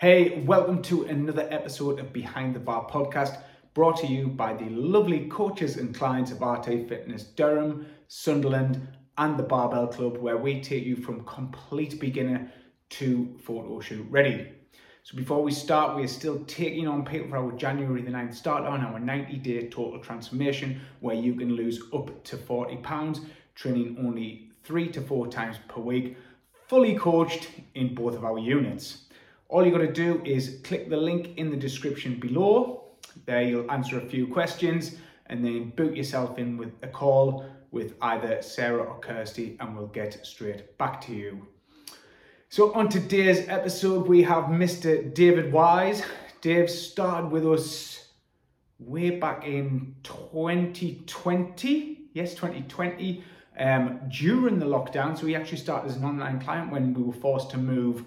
Hey, welcome to another episode of Behind the Bar podcast, brought to you by the lovely coaches and clients of RT Fitness Durham, Sunderland, and the Barbell Club, where we take you from complete beginner to photo shoot ready. So before we start, we are still taking on people for our January the 9th start on our 90 day total transformation, where you can lose up to 40 pounds, training only three to four times per week, fully coached in both of our units. All you got to do is click the link in the description below. There you'll answer a few questions and then boot yourself in with a call with either Sarah or Kirsty and we'll get straight back to you. So on today's episode we have Mr. David Wise. Dave started with us way back in 2020. Yes, 2020. Um, during the lockdown, so he actually started as an online client when we were forced to move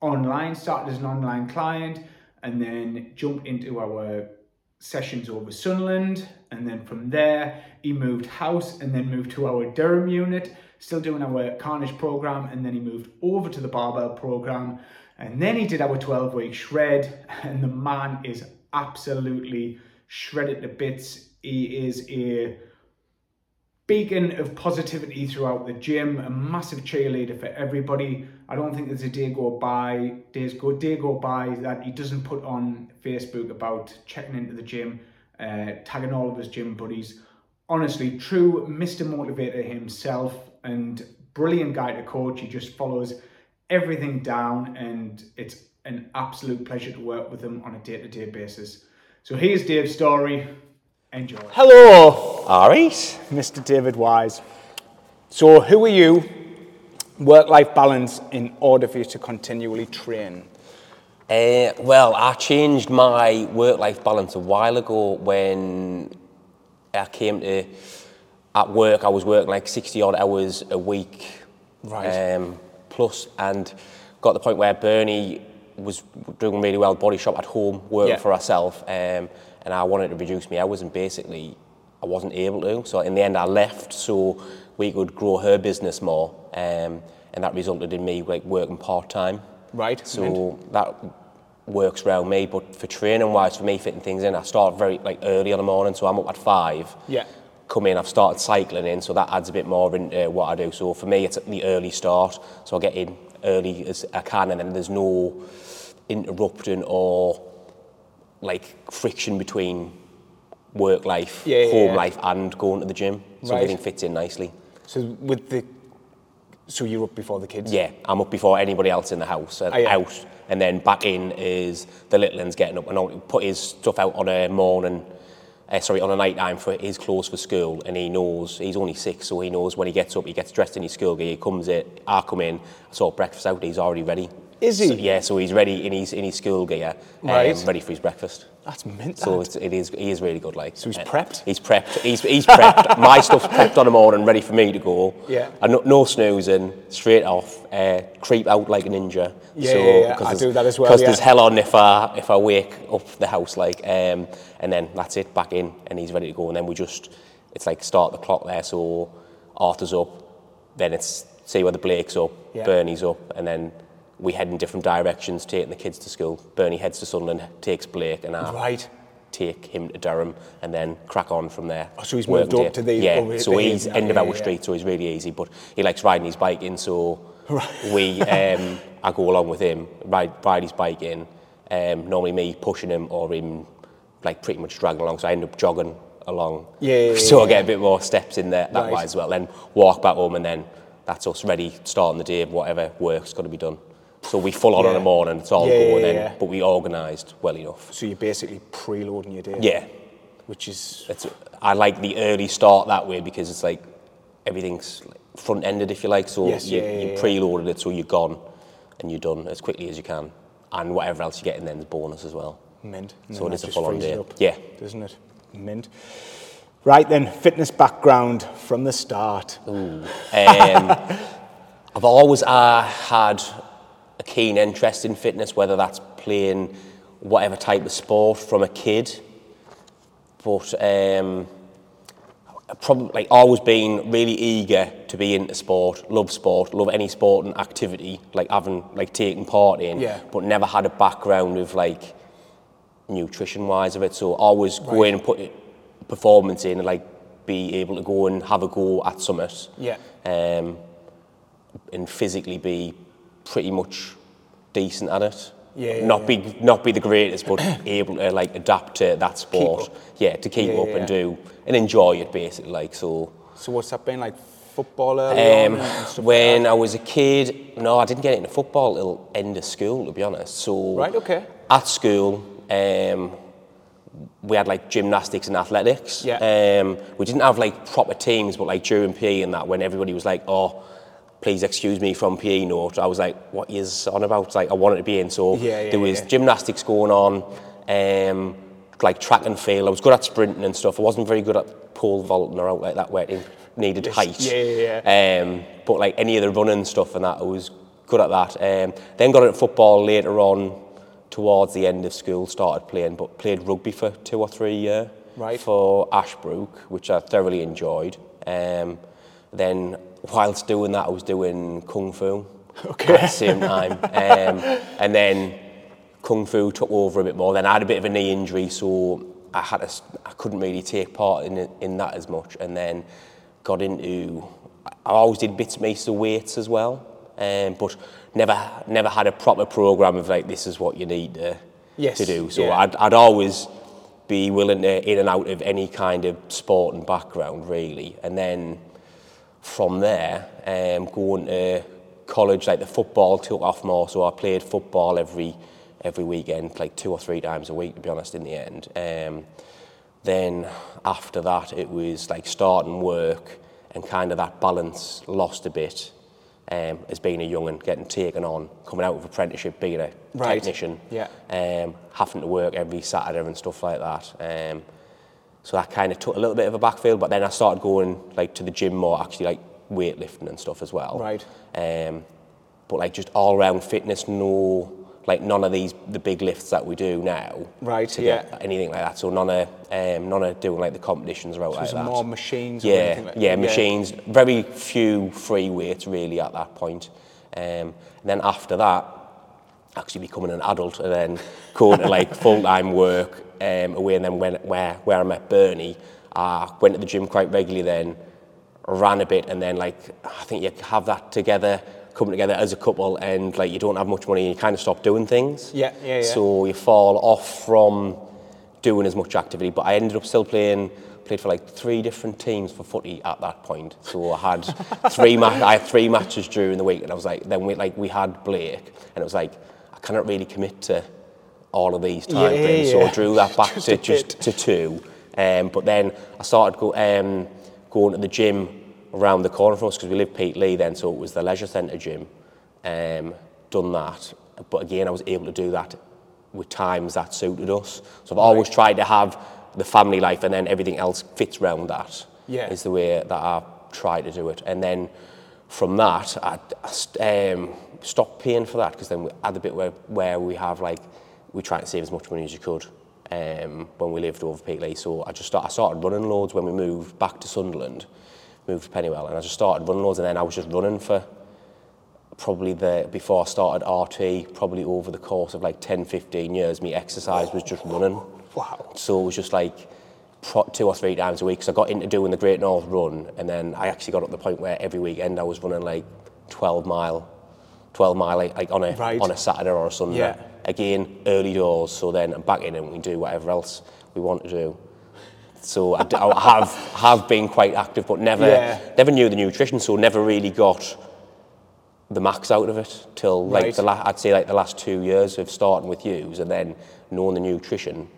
online, started as an online client, and then jumped into our sessions over Sunderland. And then from there, he moved house and then moved to our Durham unit, still doing our Carnage program. And then he moved over to the Barbell program. And then he did our 12 week shred. And the man is absolutely shredded to bits. He is a beacon of positivity throughout the gym, a massive cheerleader for everybody. I don't think there's a day go by, days go, day go by that he doesn't put on Facebook about checking into the gym, uh, tagging all of his gym buddies. Honestly, true Mr. Motivator himself and brilliant guy to coach. He just follows everything down and it's an absolute pleasure to work with him on a day-to-day basis. So here's Dave's story. Enjoy. Hello, right. Mr. David Wise. So, who are you? Work life balance in order for you to continually train. Uh, well, I changed my work-life balance a while ago when I came to at work. I was working like 60 odd hours a week, Right. Um, plus, and got to the point where Bernie was doing really well. Body shop at home, working Yeah. for herself, um, and I wanted to reduce my hours, and basically, I wasn't able to. So in the end, I left so we could grow her business more, um, and that resulted in me like working part time. Right. So that works around me. But for training wise, for me fitting things in, I start very like early in the morning, so I'm up at five. Yeah. Come in, I've started cycling in, so that adds a bit more into what I do. So for me, it's the early start. So I get in early as I can, and then there's no interrupting or like friction between work life, Yeah, yeah, home yeah. life, and going to the gym. So Right. everything fits in nicely. So, with the. So, you're up before the kids? Yeah, I'm up before anybody else in the house. Uh, Oh, yeah. Out and then back in is the little one's getting up and I'll put his stuff out on a morning. Uh, sorry, on a night time for his clothes for school, and he knows he's only six, so he knows when he gets up, he gets dressed in his school gear. He comes in, I come in, I sort breakfast out. He's already ready. Is he? So, yeah, so he's ready in his in his school gear, um, Right. ready for his breakfast. That's mint. So that. it's, it is he is really good. Like So he's uh, prepped? He's prepped. He's he's prepped. My stuff's prepped on the morning, ready for me to go. Yeah. And no, no snoozing, straight off. Uh, creep out like a ninja. Yeah, yeah, yeah. 'cause I do that as well, Because yeah. there's hell on if I if I wake up the house like, um, and then that's it. Back in, and he's ready to go. And then we just it's like start the clock there. So Arthur's up, then it's see whether Blake's up, Yeah. Bernie's up, and then. We head in different directions, taking the kids to school. Bernie heads to Sunderland, takes Blake, and I Right. take him to Durham and then crack on from there. Oh, so he's moved up day. to the- yeah. so the he's end of yeah, our yeah. street, so he's really easy. But he likes riding his bike in, so we um, I go along with him, ride ride his bike in. Um, normally me pushing him or him like pretty much dragging along. So I end up jogging along. Yeah, yeah, so yeah, I get a bit more steps in there that Right. way as well. Then walk back home and then that's us ready starting the day. Of whatever work's got to be done. So we full on in Yeah. the morning. It's all Yeah, go yeah, then, but we organised well enough. So, you're basically preloading your day? Yeah. Which is. It's, I like the early start that way because it's like everything's front ended, if you like. So Yes, you, you preloaded it, so you're gone and you're done as quickly as you can. And whatever else you get in then is bonus as well. Mint. And So it is a full-on frees day. up, Yeah. Doesn't it? Mint. Right then, fitness background from the start. Um, I've always uh, had a keen interest in fitness, whether that's playing whatever type of sport from a kid. But um, probably like always been really eager to be into sport, love sport, love any sport and activity, like having like taking part in, Yeah. but never had a background of like nutrition wise of it. So always go in and put performance in and like be able to go and have a go at summit. Yeah. Um, and physically be pretty much decent at it. Yeah, yeah, not yeah. be not be the greatest, but able to like adapt to that sport. Yeah, to keep Yeah, up and do and enjoy it basically. Like so. So what's that been like? Football early on Um, and like when? I was a kid, no, I didn't get into football till end of school, to be honest. So Right, okay. at school, um, we had like gymnastics and athletics. Yeah. Um, we didn't have like proper teams, but like during PE and that, when everybody was like, "Oh, please excuse me from PE note," I was like, "What is on about?" Like I wanted to be in. So Yeah, yeah, there was yeah. gymnastics going on, um, like track and field. I was good at sprinting and stuff. I wasn't very good at pole vaulting or out like that where it needed height. yeah, yeah, Um, but like any of the running stuff and that, I was good at that. Um, then got into football later on, towards the end of school, started playing, but played rugby for two or three years Right. for Ashbrooke, which I thoroughly enjoyed. Um, then whilst doing that, I was doing kung fu Okay. at the same time. um, and then kung fu took over a bit more. Then I had a bit of a knee injury, so I had s- I couldn't really take part in it, in that as much. And then got into I always did bits and pieces of weights as well, um, but never never had a proper program of like this is what you need to, Yes, to do. So yeah. I'd, I'd always be willing to in and out of any kind of sport and background really, and then from there, um, going to college, like the football took off more, so I played football every every weekend, like two or three times a week, to be honest, in the end. Um, then after that, it was like starting work and kind of that balance lost a bit um, as being a young and getting taken on, coming out of apprenticeship, being a Right. technician, Yeah. um, having to work every Saturday and stuff like that. Um, so that kind of took a little bit of a backfield, but then I started going like to the gym more, actually like weightlifting and stuff as well. Right. Um, but like just all round fitness, no, like none of these the big lifts that we do now. Right, To yeah. get anything like that. So none of um, none of doing like the competitions or out like was that. more machines or Yeah, anything like- yeah, yeah. machines. Very few free weights really at that point. Um, and then after that, actually becoming an adult and then going to like full time work um, away. And then when where where I met Bernie, I went to the gym quite regularly. Then ran a bit, and then like I think you have that together, coming together as a couple, and like you don't have much money, and you kind of stop doing things. Yeah, yeah, yeah. So you fall off from doing as much activity. But I ended up still playing. Played for like three different teams for footy at that point. So I had three ma- I had three matches during the week, and I was like, then we like we had Blake, and it was like I cannot really commit to all of these time Yeah, frames. So. I drew that back Just to just to two. Um, but then I started go, um, going to the gym around the corner from us because we lived Peterlee then, so it was the leisure centre gym. Um, done that, but again I was able to do that with times that suited us. So I've always tried to have the family life and then everything else fits around that. Yeah. Is the way that I try to do it. And then from that, I, I um, stopped paying for that because then we had the bit where, where we have like, we try to save as much money as you could um, when we lived over Peterlee. So I just start, I started running loads when we moved back to Sunderland, moved to Pennywell, and I just started running loads and then I was just running for probably the before I started RT, probably over the course of like 10, 15 years, my exercise was just running. Wow. So it was just like pro- two or three times a week. So I got into doing the Great North Run, and then I actually got up to the point where every weekend I was running like 12 mile, 12 mile like, like on a Right. on a Saturday or a Sunday. Yeah. again, early doors, so then I'm back in and we can do whatever else we want to do. So I, I have have been quite active, but never yeah. never knew the nutrition, so never really got the max out of it till like right. the la- I'd say like the last two years of starting with yous and then knowing the nutrition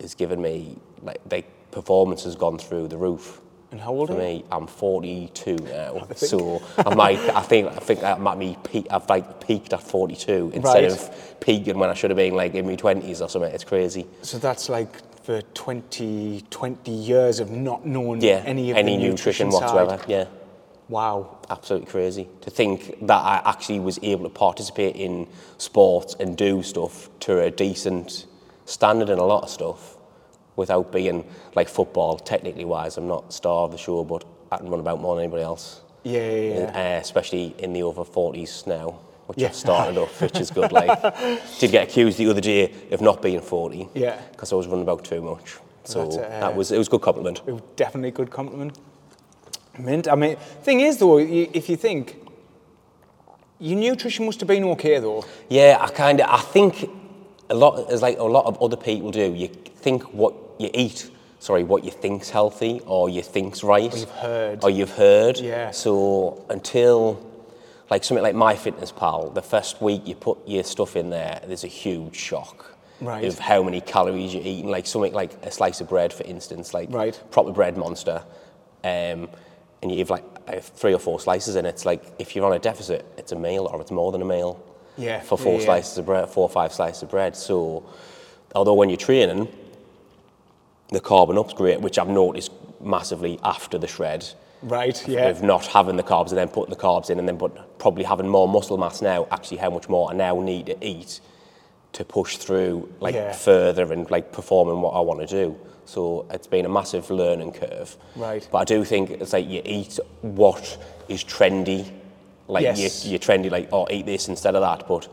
has given me like the performance has gone through the roof. And how old For are you? me, I'm 42 now, so I might I think I think I might be peak. I've like peaked at 42 instead Right. of peaking when I should have been like in my 20s or something. It's crazy. So that's like for 20, 20 years of not knowing Yeah, any of any the nutrition, side. whatsoever. Yeah. Wow. absolutely crazy to think that I actually was able to participate in sports and do stuff to a decent standard in a lot of stuff without being like football, technically wise. I'm not star of the show, but I can run about more than anybody else. Yeah, yeah, yeah. Uh, especially in the over 40s now, which Yeah. I've started off, which is good. Like, did get accused the other day of not being 40. Yeah. Because I was running about too much. So uh, that was it was a good compliment. It was definitely a good compliment. Mint. I mean, thing is though, if you think your nutrition must have been okay though. Yeah, I kind of I think a lot as like a lot of other people do. You think what you eat, sorry, what you think's healthy or you think's right, or you've heard. or you've heard. Yeah. So until like something like MyFitnessPal, the first week you put your stuff in there, there's a huge shock. Right. Of how many calories you're eating, like something like a slice of bread, for instance, like Right. proper bread monster, um, and you have like uh, three or four slices and. It's like if you're on a deficit, it's a meal or it's more than a meal Yeah, for four yeah, yeah. slices of bread, four or five slices of bread. So, although when you're training, the carbon up's great, which I've noticed massively after the shred. Right, yeah. Of not having the carbs and then putting the carbs in, and then but probably having more muscle mass now. Actually, how much more I now need to eat to push through like Yeah. further and like performing what I want to do. So it's been a massive learning curve. Right. But I do think it's like you eat what is trendy. Like Yes. you, you're trendy, like oh, eat this instead of that. But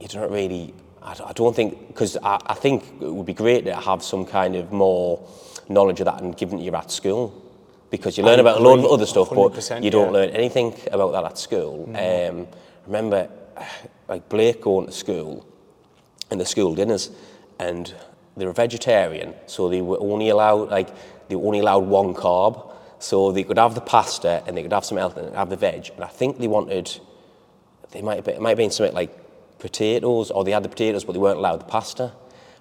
you don't really. I, don't- I don't think because I, I think it would be great to have some kind of more knowledge of that and given to you at school. Because you learn about a lot of other stuff, but you don't yeah. learn anything about that at school. Um, remember, like Blake going to school and the school dinners, and they were vegetarian, so they were only allowed like they only allowed one carb, so they could have the pasta and they could have some else and have the veg. And I think they wanted, they might have been, it might have been something like potatoes, or they had the potatoes but they weren't allowed the pasta.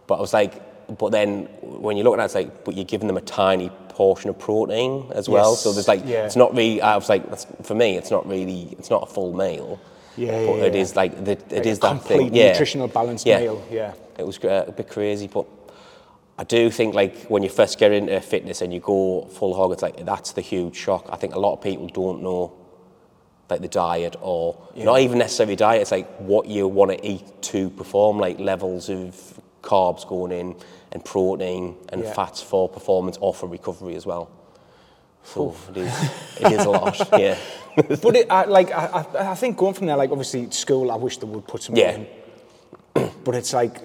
But I was like, but then when you look at it, it's like, but you're giving them a tiny portion of protein as well. So there's like, yeah. it's not really. I was like, that's, for me, it's not really, it's not a full meal. Yeah, but yeah, it yeah. is like the, it Like is a that complete thing. Yeah. nutritional balanced Yeah. meal. Yeah. It was uh, a bit crazy, but I do think like when you first get into fitness and you go full hog, it's like that's the huge shock. I think a lot of people don't know like the diet or not even necessarily diet. It's like what you want to eat to perform, like levels of carbs going in and protein and Yeah. fats for performance or for recovery as well. So it is, it is a lot, yeah. but it, I, like I, I- think going from there, like obviously school, I wish they would put some Yeah. in. But it's like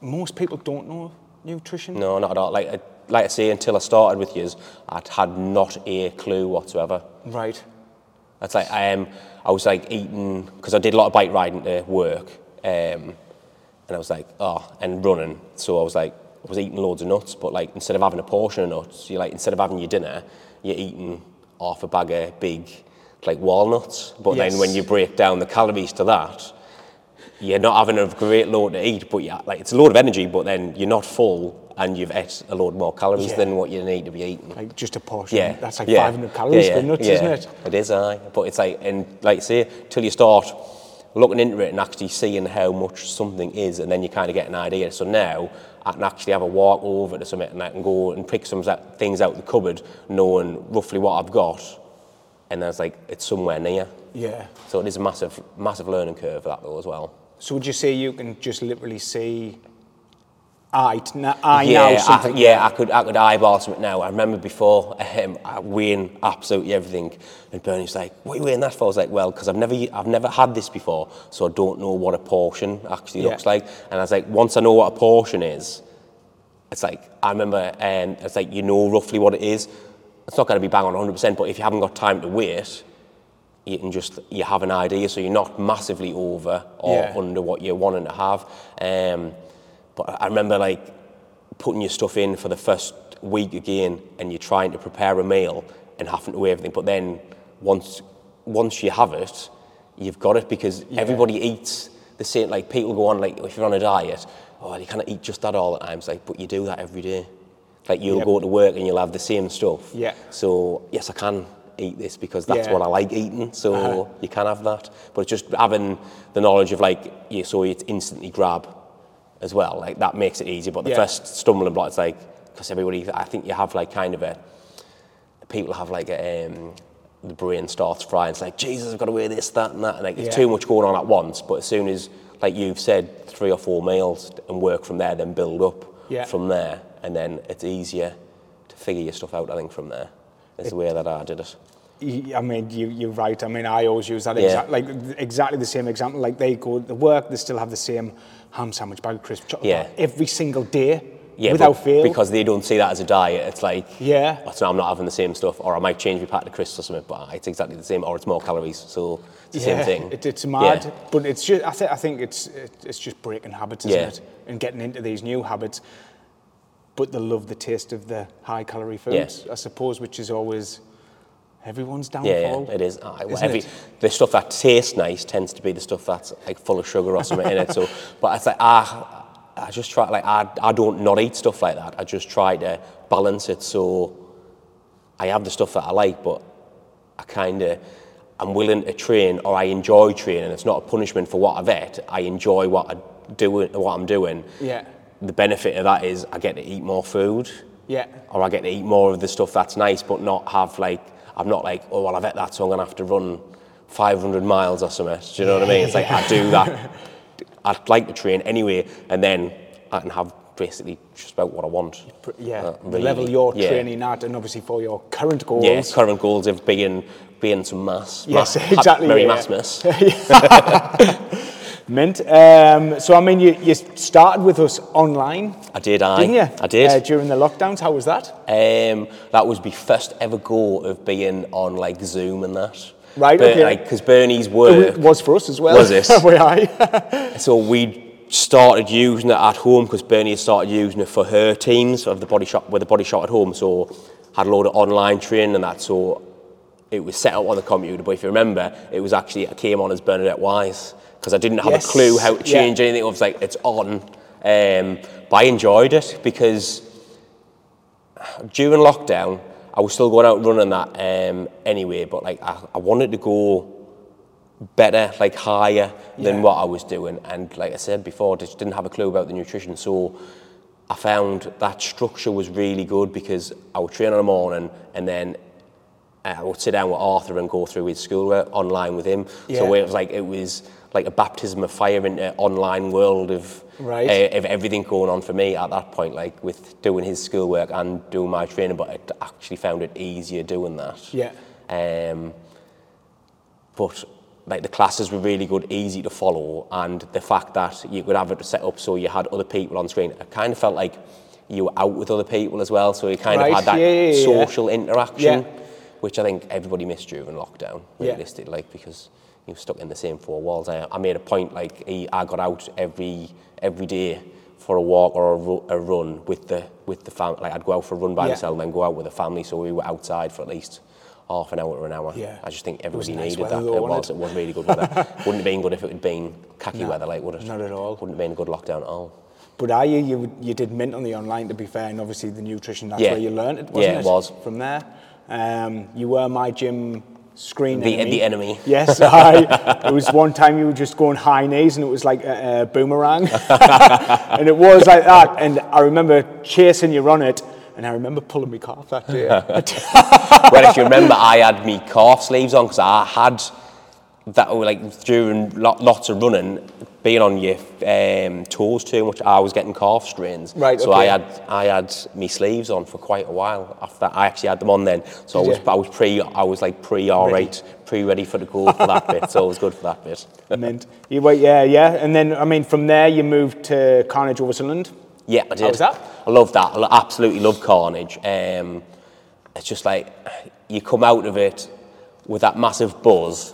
most people don't know nutrition. No, not at all. Like, I- like I say, until I started with yous, I'd had not a clue whatsoever. Right. That's like I um, I was like eating because I did a lot of bike riding to work, um, and I was like oh and running. So I was like I was eating loads of nuts, but like instead of having a portion of nuts, you like instead of having your dinner, you're eating half a bag of big like walnuts. But yes. then when you break down the calories to that, you're not having a great load to eat, but yeah, like it's a load of energy, but then you're not full and you've ate a load more calories Yeah. than what you need to be eating. Like just a portion. Yeah, That's like yeah, 500 calories yeah, for nuts, isn't it? It is, aye. But it's like, and like say, till you start looking into it and actually seeing how much something is, and then you kind of get an idea. So now I can actually have a walk over to something and I can go and pick some things out of the cupboard, knowing roughly what I've got, and then it's like it's somewhere near. Yeah. So it is a massive, massive learning curve for that though as well. So would you say you can just literally see I, t- n- I yeah, know something? I, yeah, I could, I could eyeball something now. I remember before um, I weighing absolutely everything, and Bernie's like, "What are you weighing that for?" I was like, "Well, because I've never, I've never had this before, so I don't know what a portion actually Yeah. looks like." And I was like, "Once I know what a portion is, it's like I remember, um, it's like you know roughly what it is. It's not going to be bang on 100, percent but if you haven't got time to wait." You can just you have an idea, so you're not massively over or Yeah. under what you're wanting to have. Um, but I remember like putting your stuff in for the first week again, and you're trying to prepare a meal and having to weigh everything. But then once once you have it, you've got it because everybody eats the same. Like people go on like if you're on a diet, oh you can't eat just that all the time. It's like, but you do that every day. Like you'll Yep. go to work and you'll have the same stuff. Yeah. So yes, I can eat this because that's Yeah. what I like eating. So Uh-huh. you can have that, but it's just having the knowledge of like you, so it's instantly grab as well. Like that makes it easy. But the Yeah. first stumbling block is like because everybody, I think you have like kind of a people have like a, um, the brain starts frying. It's like Jesus, I've got to wear this, that, and that. And like Yeah. there's too much going on at once. But as soon as like you've said three or four meals and work from there, then build up. Yeah. from there, and then it's easier to figure your stuff out. I think from there is the way that I did it. I mean, you, you're right. I mean, I always use that Yeah. exact, like exactly the same example. Like they go to work, they still have the same ham sandwich, bag of crisp, chocolate Yeah. every single day, Yeah, without fail. because they don't see that as a diet. It's like Yeah. "Oh, so I'm not having the same stuff, or I might change my packet of crisps or something, but it's exactly the same, or it's more calories, so it's the yeah, same thing. It, it's mad, Yeah. but it's just. I think I think it's it, it's just breaking habits, isn't it? And getting into these new habits. But they love the taste of the high calorie foods, I suppose, which is always everyone's downfall. yeah, it is. Aye, well, every, it? The stuff that tastes nice tends to be the stuff that's like full of sugar or something in it. So, but it's like I, ah, I just try like I, I don't not eat stuff like that. I just try to balance it so I have the stuff that I like, but I kind of I'm willing to train or I enjoy training. It's not a punishment for what I've ate. I enjoy what I do what I'm doing. Yeah. The benefit of that is I get to eat more food Yeah. or I get to eat more of the stuff that's nice, but not have like I'm not like oh well I've ate that, so I'm gonna have to run 500 miles or something. Do you know what I mean? It's like I do that. I'd like to train anyway, and then I can have basically just about what I want. Yeah, Uh, the really. level you're Yeah. training at, and obviously for your current goals. Yeah, current goals of being being some mass. Yes, Ma- exactly, Merry yeah. Mint. Um, so I mean, you, you started with us online, I did. I didn't you? I did. Uh, during the lockdowns. How was that? Um, that was my first ever go of being on like Zoom and that. Right, okay. Like, because Bernie's work It was for us as well. Was it? we aye. So we started using it at home because Bernie had started using it for her teams of the body shop with the body shop at home. So had a load of online training and that. So it was set up on the computer. But if you remember, it was actually it came on as Bernadette Wise because I didn't have Yes, a clue how to yeah. change anything. I was like, it's on. Um, but I enjoyed it because during lockdown, I was still going out running that um, anyway. But like I, I wanted to go better, like higher than Yeah. what I was doing. And like I said before, just didn't have a clue about the nutrition. So I found that structure was really good because I would train in the morning and then I would sit down with Arthur and go through his schoolwork online with him. Yeah. So it was like it was like a baptism of fire into the online world of Right. uh, of everything going on for me at that point, like with doing his schoolwork and doing my training. But I actually found it easier doing that. Yeah. Um, but like the classes were really good, easy to follow, and the fact that you could have it set up so you had other people on screen, I kind of felt like you were out with other people as well, so you kind Right, of had that yeah, yeah, yeah. social interaction, Yeah. which I think everybody missed during lockdown, Yeah. realistically, like because you were stuck in the same four walls. I, I made a point like he- I got out every every day for a walk or a, ru- a run with the with the family. Like I'd go out for a run by Yeah. myself and then go out with the family, so we were outside for at least half an hour or an hour. Yeah. I just think was everybody nice needed that. though, it it? It was really good weather. Wouldn't have been good if it had been khaki No, weather, like would it? not at all. Wouldn't have been a good lockdown at all. But are you, you, you did mint on the online, to be fair, and obviously the nutrition, that's Yeah. where you learned it, wasn't Yeah, it? it was. From there. Um, you were my gym screen The- enemy. the enemy. Yes, I, it was one time you were just going high knees and it was like a, a boomerang. and it was like that. And I remember chasing you on it, and I remember pulling my calf that day. well, if you remember, I had me calf sleeves on because I had that were like during lo- lots of running, being on your um, toes too much. I was getting calf strains. Right, So I had I had me sleeves on for quite a while. After that, I actually had them on then. So I was you? I was pre I was like pre all right, pre ready for the goal for that bit. So it was good for that bit. Mint. You went, yeah, yeah. And then, I mean, from there you moved to Carnage over Sunderland. Yeah, I did. How was that? I love that. I absolutely love Carnage. Um, it's just like you come out of it with that massive buzz,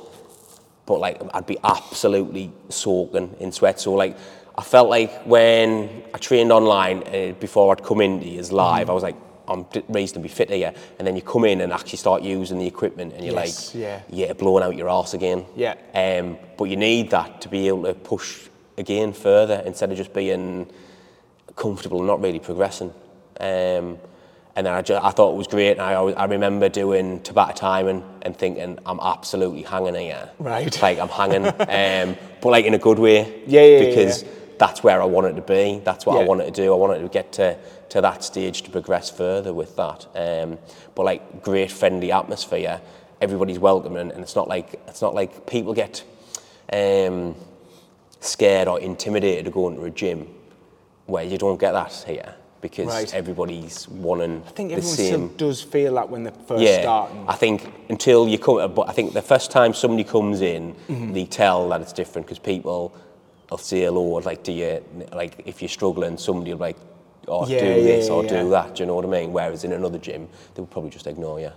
but like I'd be absolutely soaking in sweat. So like I felt like when I trained online uh, before I'd come into his live, Mm-hmm. I was like. I'm d- reasonably fit here, and then you come in and actually start using the equipment, and you're Yes, like, yeah. yeah, blowing out your ass again. Yeah. Um, but you need that to be able to push again further instead of just being comfortable and not really progressing. Um, and then I, ju- I thought it was great. And I, always, I remember doing Tabata Time and and thinking, I'm absolutely hanging here. Right. Like, I'm hanging, um, but like in a good way. Yeah, yeah, yeah, Because yeah. that's where I wanted to be. That's what I wanted to do. I wanted to get to, to that stage to progress further with that. Um, but like, great friendly atmosphere. Everybody's welcoming, and it's not like it's not like people get um, scared or intimidated to go into a gym where you don't get that here because Right. everybody's wanting I think the everyone same. still does feel that when they're first yeah, starting. I think until you come, but I think the first time somebody comes in, Mm-hmm. they tell that it's different because people will say hello, or like, do you, like, if you're struggling, somebody will be like, oh, Yeah, do yeah, this or do that, do you know what I mean? Whereas in another gym, they would probably just ignore you.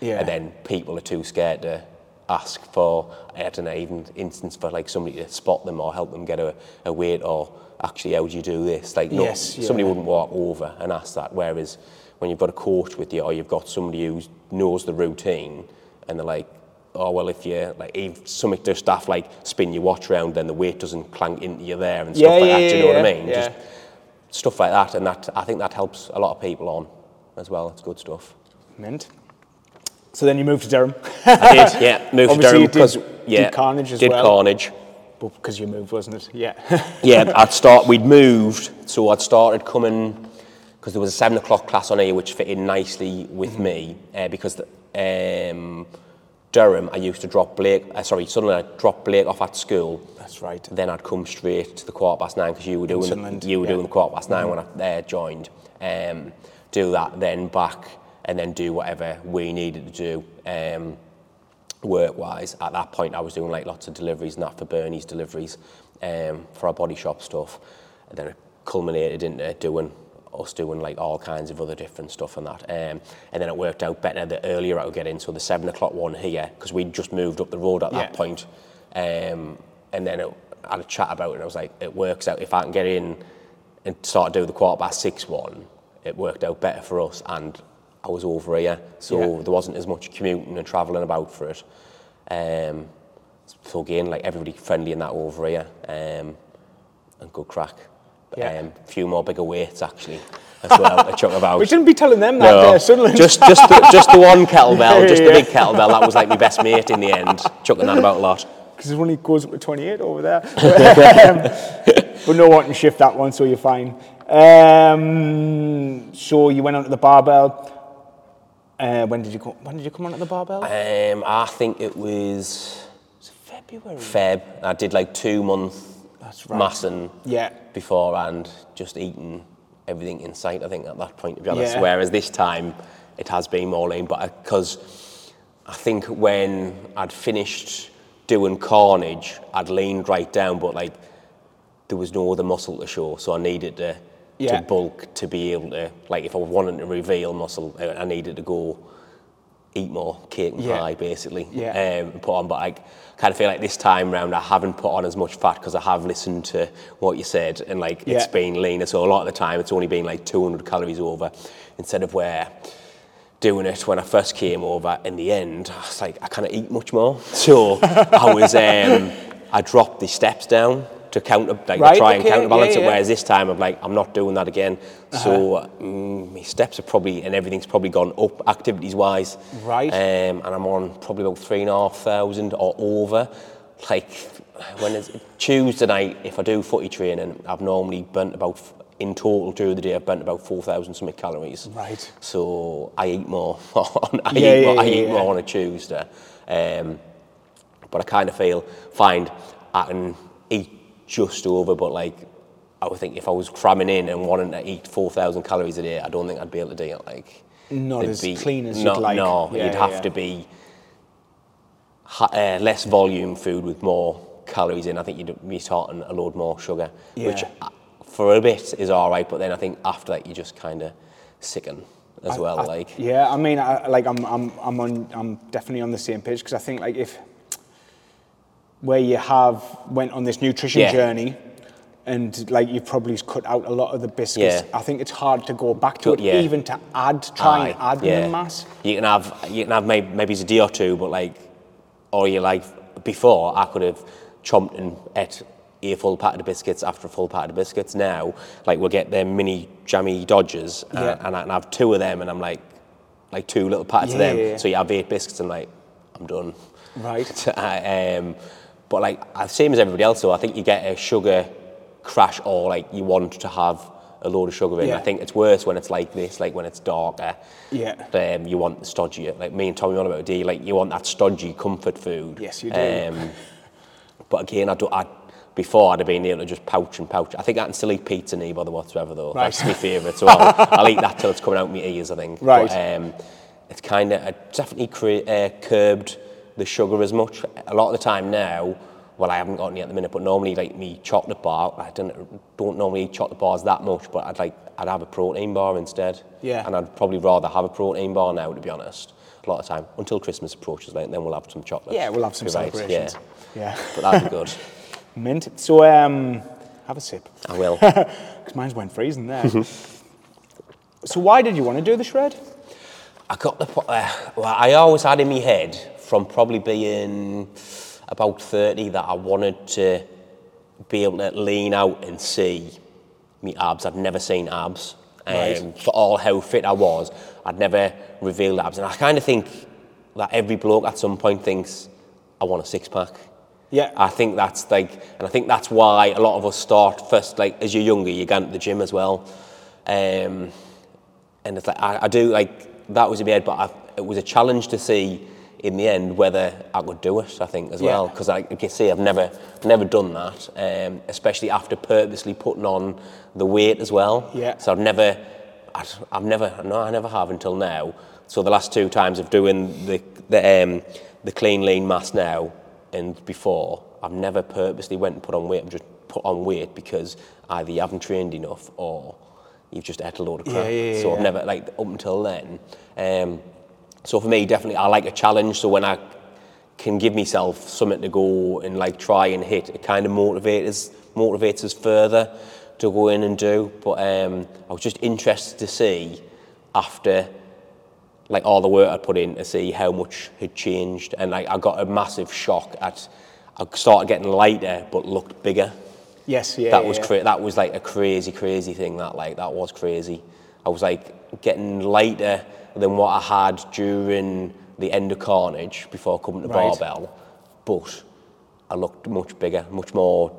Yeah. And then people are too scared to ask for, I don't know, even instance for like somebody to spot them or help them get a, a weight or actually how do you do this? Like no, Yes, somebody wouldn't walk over and ask that. Whereas when you've got a coach with you or you've got somebody who knows the routine and they're like, oh well if you like if something does stuff like spin your watch around then the weight doesn't clank into you there and stuff Yeah, like yeah, that. Do you know yeah, what I mean? yeah. Just stuff like that and that I think that helps a lot of people on as well. It's good stuff. Mint. So then you moved to Durham, I did, yeah. Moved to Durham did- because did yeah, Carnage as did well. Carnage. But because you moved, wasn't it? Yeah. yeah, I'd start. We'd moved, so I'd started coming because there was a seven o'clock class on here which fit in nicely with Mm-hmm. me uh, because the, um, Durham I used to drop Blake. Uh, sorry, suddenly I dropped Blake off at school. That's right. Then I'd come straight to the quarter past nine because you were doing Sunderland, you were yeah. Mm-hmm. doing the quarter past nine when I uh, joined. Um, do that, then back, and then do whatever we needed to do. Um, work-wise, at that point I was doing like lots of deliveries and that for Bernie's deliveries um, for our body shop stuff. And then it culminated into doing us doing like all kinds of other different stuff and that. Um, and then it worked out better the earlier I would get in. So the seven o'clock one here, because we'd just moved up the road at that Yeah. point. Um, and then it, I had a chat about it and I was like, it works out if I can get in and start doing the quarter past six one, it worked out better for us and I was over here. So Yeah. there wasn't as much commuting and travelling about for it. Um, so again, like everybody friendly in that over here, um, and good crack. Yeah. Um, a few more bigger weights actually as well to chuck about. We shouldn't be telling them that, No, uh, Sunderland. just just the, just the one kettlebell, Yeah, just the big kettlebell. That was like my best mate in the end, chucking that about a lot. because it only goes up to 28 over there. um, but no one can shift that one, so you're fine. Um, so you went onto the barbell. Uh, when did you come? When did you come onto the barbell? Um, I think it was February. Feb. I did like two month That's right. massing Yeah. beforehand, just eating everything in sight. I think at that point, to be honest. Yeah. Whereas this time, it has been more lean, but because I think when I'd finished doing Carnage, I'd leaned right down, but like there was no other muscle to show, so I needed to Yeah. to bulk to be able to like if I wanted to reveal muscle, I needed to go eat more cake and Yeah. pie basically. Yeah. Um, put on, but I kind of feel like this time round I haven't put on as much fat because I have listened to what you said and like it's been leaner. So a lot of the time it's only been like 200 calories over instead of where doing it when I first came over. In the end, I was like I can't eat much more, so I was um, I dropped the steps down to counter like Right, to try and okay, counterbalance yeah, it. Whereas this time I'm like I'm not doing that again. So mm, my steps are probably and everything's probably gone up activities wise. Right. Um, and I'm on probably about three and a half thousand or over. Like when it's Tuesday night, if I do footy training, I've normally burnt about in total during the day. I've burnt about four thousand something calories. Right. So I eat more. on, I Yeah, eat, more, yeah, I eat yeah. more on a Tuesday. Um, but I kind of feel find I can eat just over, but like I would think if I was cramming in and wanting to eat four thousand calories a day, I don't think I'd be able to do it. Like Not as clean as you'd no, like. No, Yeah, you'd have yeah. to be ha- uh, less volume food with more calories in. I think you'd be talking a load more sugar, which Yeah. uh, for a bit is all right, but then I think after that you just kind of sicken as well. I- like yeah, I mean, I, like I'm, I'm, I'm on, I'm definitely on the same page because I think like if where you have went on this nutrition Yeah. journey and like you've probably cut out a lot of the biscuits, Yeah. I think it's hard to go back to it, yeah. even to add, try and add yeah. mass. You can have you can have maybe, maybe it's a day or two, but like, or you like before I could have chomped and ate a full packet of biscuits after a full packet of biscuits. Now, like we'll get them mini Jammie Dodgers, uh, Yeah. and I can have two of them, and I'm like, like two little packets of them. So you have eight biscuits, and like, I'm done. Right. um, but like uh, same as everybody else, though, I think you get a sugar crash, or like you want to have a load of sugar in. Yeah. I think it's worse when it's like this, like when it's darker. Yeah. Um, you want the stodgy, like me and Tommy on about it, like you want that stodgy comfort food. Yes, you do. Um, but again, I don't. I before I'd have been able to just pouch and pouch. I think I can still eat pizza neither the whatsoever though. Right. That's my favourite. So I'll, I'll eat that till it's coming out my ears, I think. Right. But, um, it's kind of, definitely cre- uh, curbed the sugar as much. A lot of the time now, well, I haven't got any at the minute, but normally like me chocolate bar, I don't, don't normally eat chocolate bars that much, but I'd like, I'd have a protein bar instead. Yeah. And I'd probably rather have a protein bar now, to be honest. A lot of time, until Christmas approaches, like, then we'll have some chocolate. Yeah, we'll have some Right, celebrations. Yeah. Yeah. But that'd be good. Mint. So, um, have a sip. I will. Because mine's went freezing there. so, why did you want to do the shred? I got the. Uh, well, I always had in my head from probably being about 30 that I wanted to be able to lean out and see me abs. I'd never seen abs. Um, Right. For all how fit I was, I'd never revealed abs. And I kind of think that every bloke at some point thinks, I want a six pack. Yeah. I think that's like, and I think that's why a lot of us start first, like as you're younger, you go to the gym as well. Um, and it's like, I, I do like, that was a bit, but I, it was a challenge to see in the end whether I would do it, I think, as Yeah. well. Because I, can see, I've never, never done that, um, especially after purposely putting on the weight as well. Yeah. So I've never, I've, I've never, no, I never have until now. So the last two times of doing the, the, um, the clean lean mass now and before, I've never purposely went and put on weight. I've just put on weight because either you haven't trained enough or you've just ate a load of crap. Yeah, yeah, so I've never, like, up until then. Um, so for me, definitely, I like a challenge. So when I can give myself something to go and like try and hit, it kind of motivates motivates us further to go in and do. But um, I was just interested to see after like all the work I put in to see how much had changed, and like I got a massive shock at I started getting lighter but looked bigger. Yes, yeah. that yeah, was yeah. cra- that was like a crazy, crazy thing. That like that was crazy. I was like getting lighter than what I had during the end of Carnage before coming to Right. barbell, but I looked much bigger, much more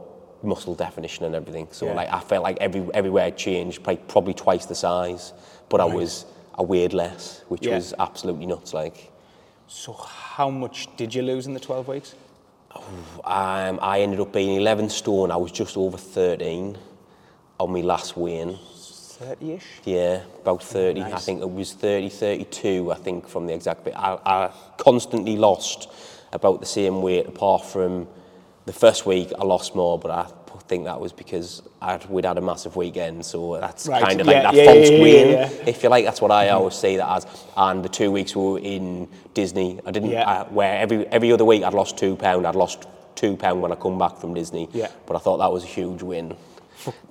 muscle definition and everything. So Yeah. like I felt like every everywhere I changed, like probably twice the size, but I was I weighed less, which Yeah. was absolutely nuts. Like So, how much did you lose in the 12 weeks? um, I ended up being 11 stone. I was just over 13 on my last weigh-in. 30 ish? Yeah, about 30. I think it was 30, 32, I think, from the exact bit. I, I constantly lost about the same weight, apart from the first week I lost more, but I think that was because I'd, we'd had a massive weekend, so that's Right, kind of yeah, like that yeah, false yeah, weighing, yeah. if you like. That's what I always say that as. And the two weeks we were in Disney, I didn't. I, where every, every other week I'd lost two pound, I'd lost two pound when I come back from Disney, Yeah. but I thought that was a huge win.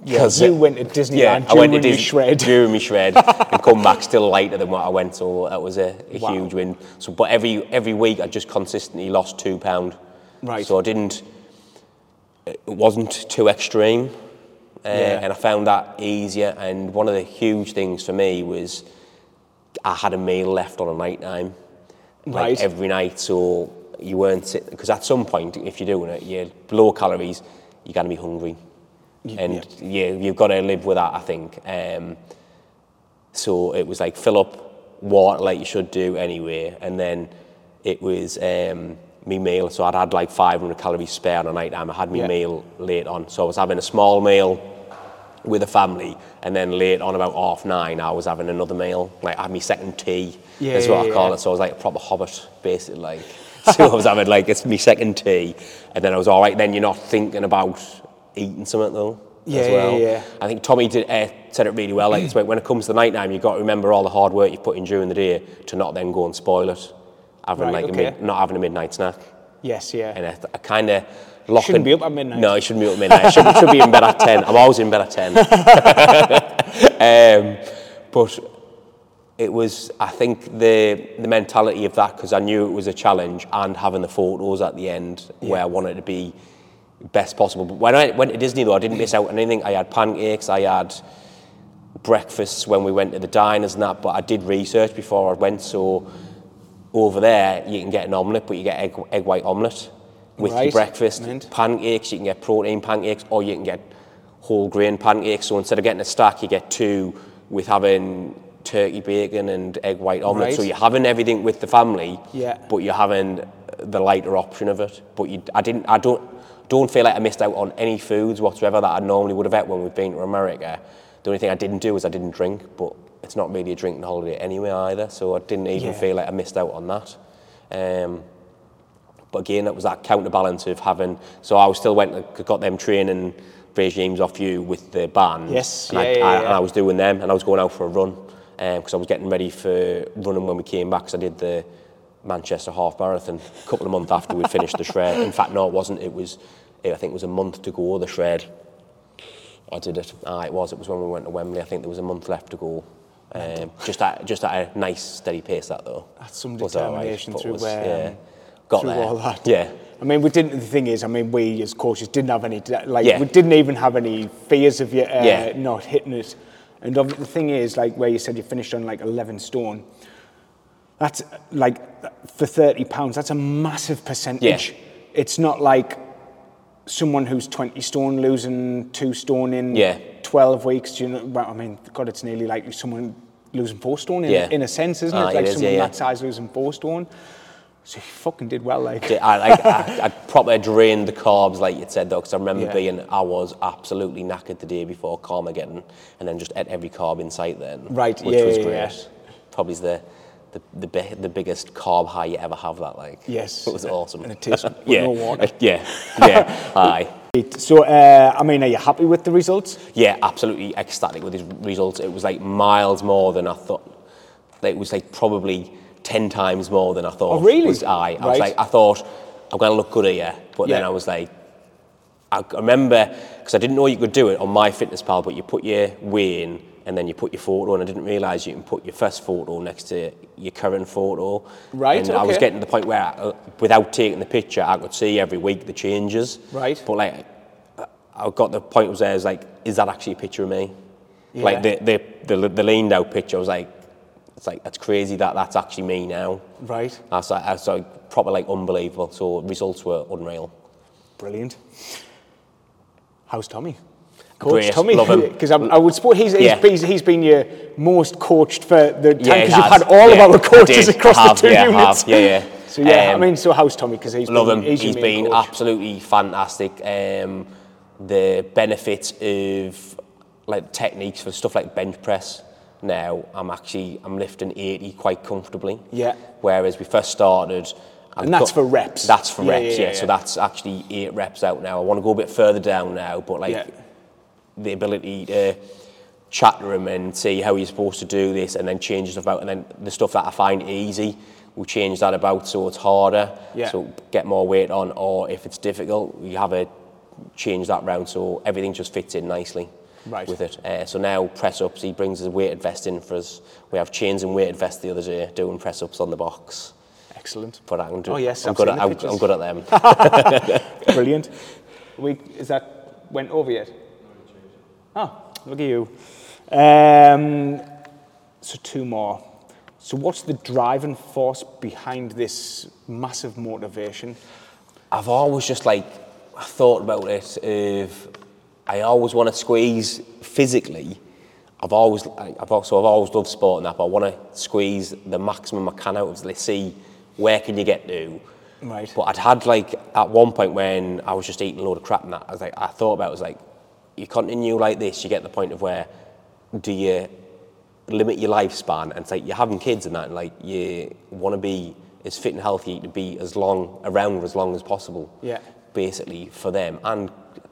Yeah, you it- went to Disneyland yeah, I went to Disney shred. during my shred and come back still lighter than what I went. So that was a, a Wow. huge win. So, but every every week I just consistently lost two pound. Right. So I didn't. It wasn't too extreme, uh, Yeah. and I found that easier. And one of the huge things for me was I had a meal left on a night time, like Right. every night. So you weren't sitting because at some point, if you're doing it, you're low calories. You're gonna be hungry and yeah. you've got to live with that, I think. Um, so it was like fill up water like you should do anyway, and then it was um, me meal. So I'd had like 500 calories spare on a night time. I had my Yeah. meal late on, so I was having a small meal with a family, and then late on about half nine, I was having another meal. Like I had my second tea, Yeah, is what yeah, I call yeah. it. So I was like a proper hobbit, basically. Like, so I was having like it's my second tea, and then I was all right. Then you're not thinking about eating something though. Yeah, as yeah, well. yeah. I think Tommy did, uh, said it really well. Like, it's when it comes to the night time, you've got to remember all the hard work you've put in during the day to not then go and spoil it, having Right, like a mid, not having a midnight snack. Yes, yeah. And I, I kind of lock Shouldn't be up at midnight. No, it shouldn't be up at midnight. I should, should be in bed at 10. I'm always in bed at 10. um, but it was, I think, the the mentality of that because I knew it was a challenge and having the photos at the end where I wanted to be best possible. But when I went to Disney though, I didn't miss out on anything. I had pancakes, I had breakfasts when we went to the diners and that, but I did research before I went. So over there, you can get an omelette, but you get egg, egg white omelette with your breakfast. mint. Pancakes, you can get protein pancakes, or you can get whole grain pancakes. So instead of getting a stack, you get two with having turkey bacon and egg white omelette. So you're having everything with the family, Yeah. but you're having the lighter option of it. But you, I didn't, I don't, don't feel like I missed out on any foods whatsoever that I normally would have had when we've been to America. The only thing I didn't do was I didn't drink, but it's not really a drinking holiday anyway either, so I didn't even Yeah. feel like I missed out on that. Um, but again, it was that counterbalance of having. So I was still went, and got them training regimes off you with the band. Yes, and, I, yeah, yeah, I, yeah. and I was doing them, and I was going out for a run because I was getting ready for running when we came back. Because I did the Manchester Half Marathon a couple of months after we'd finished the shred. In fact, no, it wasn't. It was, I think it was a month to go. The shred. I did it. Ah, it was. It was when we went to Wembley. I think there was a month left to go. Um, just at just at a nice steady pace. That though. That's some Was determination it through, was- um, yeah, got through there. all that. Yeah. I mean, we didn't. The thing is, I mean, we as coaches didn't have any. Like, Yeah. we didn't even have any fears of you uh, Yeah. not hitting it. And of- the thing is, like, where you said you finished on like 11 stone. That's like for 30 pounds. That's a massive percentage. It's not like someone who's 20 stone losing two stone in Yeah. 12 weeks. Do you know? Well, I mean, God, it's nearly like someone losing four stone in, Yeah. in a sense, isn't Ah, it? Like it is, someone yeah, yeah. that size losing four stone. So he fucking did well, like. I, like, I, I properly drained the carbs, like you said, though, because I remember Yeah. being, I was absolutely knackered the day before Carmageddon, and then just ate every carb in sight then. Right, Which yeah, was yeah, great. yeah. Probably the, the, the, bi- the biggest carb high you ever have, that, like. Yes. It was awesome. And it tastes with yeah. no water. Yeah, yeah, aye. So, uh, I mean, are you happy with the results? Yeah, absolutely ecstatic with his results. It was like miles more than I thought. It was like probably ten times more than I thought. Oh, really? Was I? I was like, I thought I'm going to look good here, but then I was like, I I remember because I didn't know you could do it on MyFitnessPal, but you put your weigh in and then you put your photo, and I didn't realise you can put your first photo next to your current photo. Right, And I was getting to the point where, uh, without taking the picture, I could see every week the changes. Right. But like, I got the point was there, I was like, is that actually a picture of me? Yeah. Like the, the, the, the leaned out picture, I was like, it's like, that's crazy that that's actually me now. Right. That's like, that's like proper like unbelievable. So results were unreal. Brilliant. How's Tommy? Coach Great, Tommy, because I would suppose he's, he's, Yeah. he's, he's been your most coached for the time, Yeah, because you've had all Yeah, of our coaches did. across have, the two yeah, units. have. Yeah, yeah. So yeah, Um, I mean, so how's Tommy? Because he's Love been, him. He's, He's been coach. absolutely fantastic. Um, the benefits of like techniques for stuff like bench press. Now I'm actually I'm lifting 80 quite comfortably. Yeah. Whereas we first started. I've And that's for reps. That's for Yeah, reps. yeah, Yeah, yeah. So that's actually eight reps out now. I want to go a bit further down now, but like Yeah. The ability to chat to him and see how he's supposed to do this and then change stuff out and then the stuff that I find easy we'll change that about so it's harder Yeah. so get more weight on or if it's difficult we have a change that round so everything just fits in nicely Right. with it uh, so now press ups he brings his weighted vest in for us we have chains and weighted vest the other day doing press ups on the box Excellent. but I can do Oh, yes, I'm good at I'm. I'm good at them Brilliant. We, is that went over yet? Oh, look at you. Um, so two more. So what's the driving force behind this massive motivation? I've always just like thought about it. If I always want to squeeze physically, I've always I've also I've always loved sport and that. But I want to squeeze the maximum I can out of. Let's see where can you get to. Right. But I'd had like at one point when I was just eating a load of crap and that. I was like I thought about it, I was like you continue like this, you get the point of where do you limit your lifespan and say like you're having kids and that and like you want to be as fit and healthy to be as long around as long as possible Yeah. basically for them. And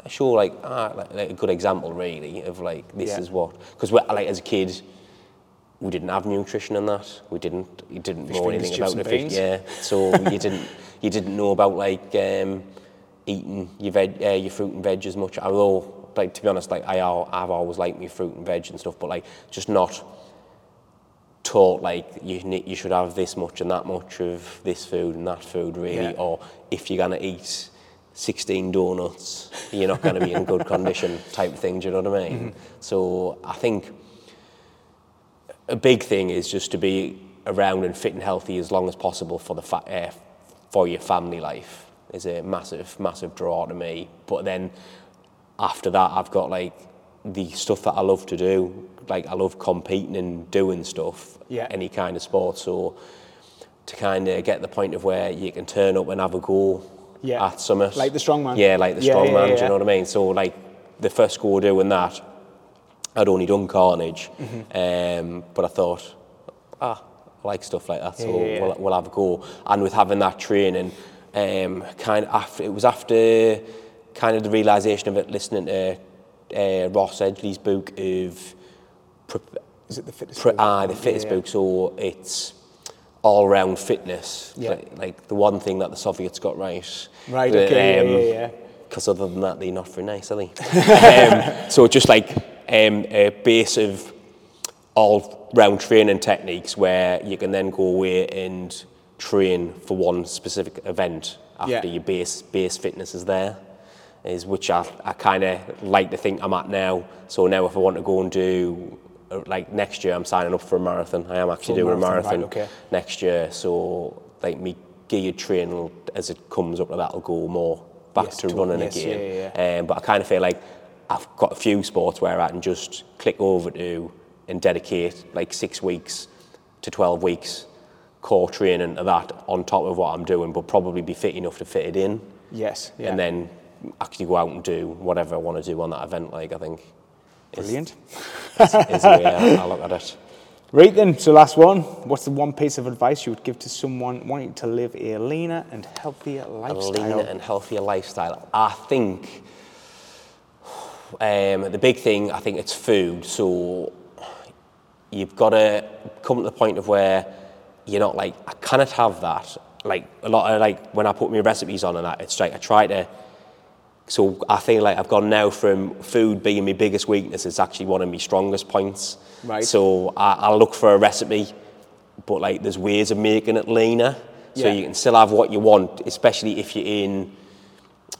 sure, like, ah, like, like a good example really of like this Yeah. is what because we like as a kid we didn't have nutrition and that. We didn't you didn't Fish know anything about the fish yeah. So you didn't you didn't know about like um, eating your veg uh, your fruit and veg as much. Although like to be honest like I I've always liked me fruit and veg and stuff but like just not taught like you you should have this much and that much of this food and that food really Yeah. or if you're going to eat 16 donuts you're not going to be in good condition type of thing do you know what I mean? So I think a big thing is just to be around and fit and healthy as long as possible for the fa- uh, for your family life is a massive massive draw to me. But then after that I've got like the stuff that I love to do like I love competing and doing stuff Yeah. any kind of sport so to kind of get the point of where you can turn up and have a go Yeah. at Summit. Like the strongman? Yeah, like the Yeah, strongman. yeah, Do you know what I mean? So like the first go doing that, I'd only done Carnage, Mm-hmm. um, but I thought, ah, I like stuff like that, so. We'll, we'll have a go. And with having that training, um, kind of after it was after kind of the realization of it, listening to uh, Ross Edgley's book of. Pre- Is it the fitness? Pre- book? aye, the fitness Yeah, yeah. book. So it's all round fitness. Yeah. Like, like the one thing that the Soviets got right. Right, The, okay, yeah, yeah, yeah. Because other than that, they're not very nice, are they? um, so just like um, a base of all round training techniques where you can then go away and train for one specific event after Yeah. your base base fitness is there is which I, I kind of like to think I'm at now so now if I want to go and do uh, like next year I'm signing up for a marathon I am actually doing a marathon, marathon right, okay. next year so like me geared training as it comes up that'll go more back Yes, to to- running yes, again yeah, yeah, um, but I kind of feel like I've got a few sports where I can just click over to and dedicate like six weeks to 12 weeks core training to that on top of what I'm doing, but probably be fit enough to fit it in Yes. Yeah. and then actually go out and do whatever I want to do on that event. Like, I think Brilliant. is, is the way I, I look at it. Right then, so last one. What's the one piece of advice you would give to someone wanting to live a leaner and healthier lifestyle? a leaner and healthier lifestyle. I think um, the big thing, I think it's food. So you've got to come to the point of where you're not like, I cannot have that. Like a lot of like when I put my recipes on and that, it's like I try to. So I feel like I've gone now from food being my biggest weakness, it's actually one of my strongest points. Right. So I, I look for a recipe, but like there's ways of making it leaner. So Yeah. you can still have what you want, especially if you're in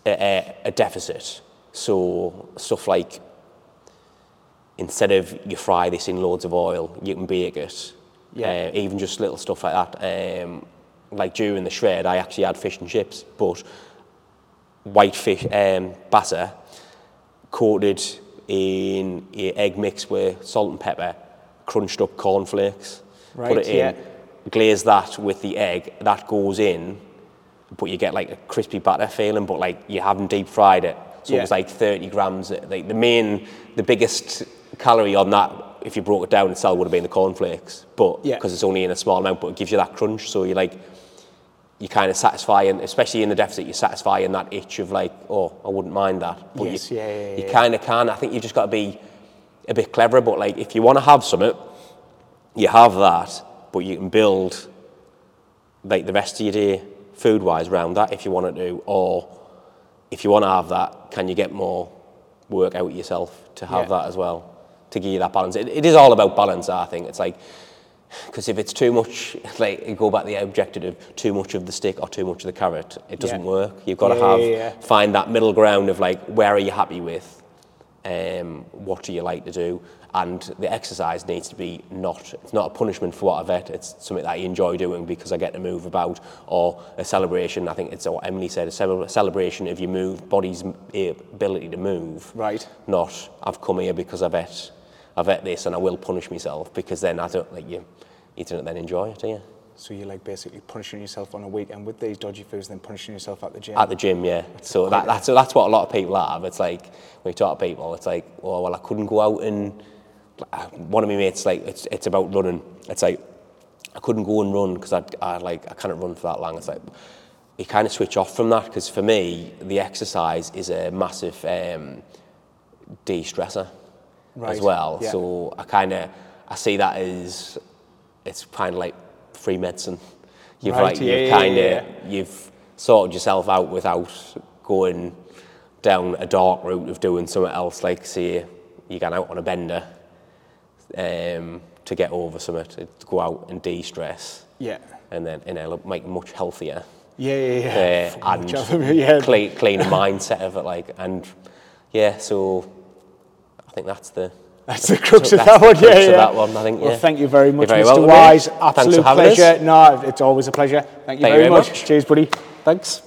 a, a, a deficit. So stuff like instead of you fry this in loads of oil, you can bake it. Yeah. Uh, even just little stuff like that. Um, like during the shred, I actually had fish and chips, but white fish um, batter coated in a egg mix with salt and pepper, crunched up cornflakes. Right, put it in, yeah. glaze that with the egg. That goes in, but you get like a crispy batter feeling, but like you haven't deep fried it. So Yeah. it's like 30 grams. Like the main, the biggest calorie on that, if you broke it down itself, would have been the cornflakes. But Yeah. because it's only in a small amount, but it gives you that crunch. So you're like, you kind of satisfying, especially in the deficit, you're satisfying that itch of like, oh, I wouldn't mind that. But Yes, you, yeah, yeah, you kind of can. I think you've just got to be a bit cleverer. But like, if you want to have something, you have that, but you can build like the rest of your day food wise around that if you want to do, or if you want to have that, can you get more work out yourself to have Yeah. that as well to give you that balance? It, it is all about balance, I think. It's like because if it's too much, like you go back to the objective of too much of the stick or too much of the carrot, it doesn't Yeah. work. You've got to Yeah, have yeah, yeah. find that middle ground of like where are you happy with, um, what do you like to do, and the exercise needs to be not it's not a punishment for what I've ate. It's something that I enjoy doing because I get to move about, or a celebration. I think it's what Emily said, a celebration of your move body's ability to move Right. not I've come here because I've ate, I've ate this and I will punish myself because then I don't like you, you don't then enjoy it, do you? So you're like basically punishing yourself on a weekend with these dodgy foods, then punishing yourself at the gym. At the gym, yeah. So that, that's that's what a lot of people have. It's like when you talk to people, it's like, oh well, I couldn't go out and one of my mates like it's it's about running. It's like I couldn't go and run because I I like I can't run for that long. It's like you kind of switch off from that because for me the exercise is a massive um, de-stressor Right, as well. yeah. So I kind of I see that as it's kind of like free medicine. You've Right, like yeah, you've kind of you've sorted yourself out without going down a dark route of doing something else. Like say you're going out on a bender um, to get over something, to go out and de-stress, yeah. and then you know make much healthier. Yeah, yeah, yeah. Uh, and of it, yeah. clean, clean mindset of it, like, and yeah, so think that's the That's the crux of that one, yeah, yeah. that one, I think, Well, yeah. thank you very much, very Mr. Wise. Absolute for having us. pleasure. No, it's always a pleasure. Thank you Thank you very very much. much. Cheers, buddy. Thanks.